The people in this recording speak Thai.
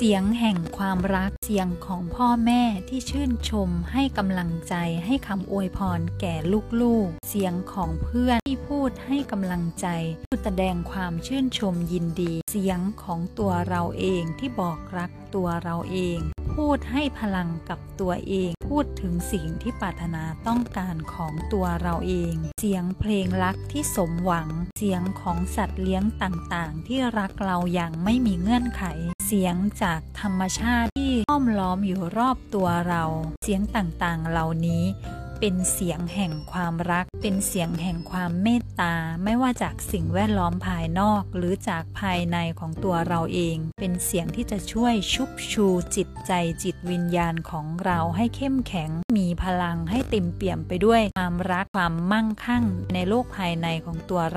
เสียงแห่งความรักเสียงของพ่อแม่ที่ชื่นชมให้กำลังใจให้คำอวยพรแก่ลูกๆ เสียงของเพื่อนที่พูดให้กำลังใจพูดแสดงความชื่นชมยินดี เสียงของตัวเราเองที่บอกรักตัวเราเอง พูดให้พลังกับตัวเอง พูดถึงสิ่งที่ปรารถนาต้องการของตัวเราเอง เสียงเพลงรักที่สมหวัง เสียงของสัตว์เลี้ยงต่างๆ ที่รักเราอย่างไม่มีเงื่อนไข เสียงจากธรรมชาติที่ห้อมล้อมอยู่รอบตัวเรา เสียงต่างๆเหล่านี้ เป็นเสียงแห่งความรัก เป็นเสียงแห่งความเมตตา ไม่ว่าจากสิ่งแวดล้อมภายนอก หรือจากภายในของตัวเราเอง เป็นเสียงที่จะช่วยชุบชูจิตใจจิตวิญญาณของเราให้เข้มแข็ง มีพลังให้เต็มเปี่ยมไปด้วยความรักความมั่งคั่ง ในโลกภายในของตัวเรา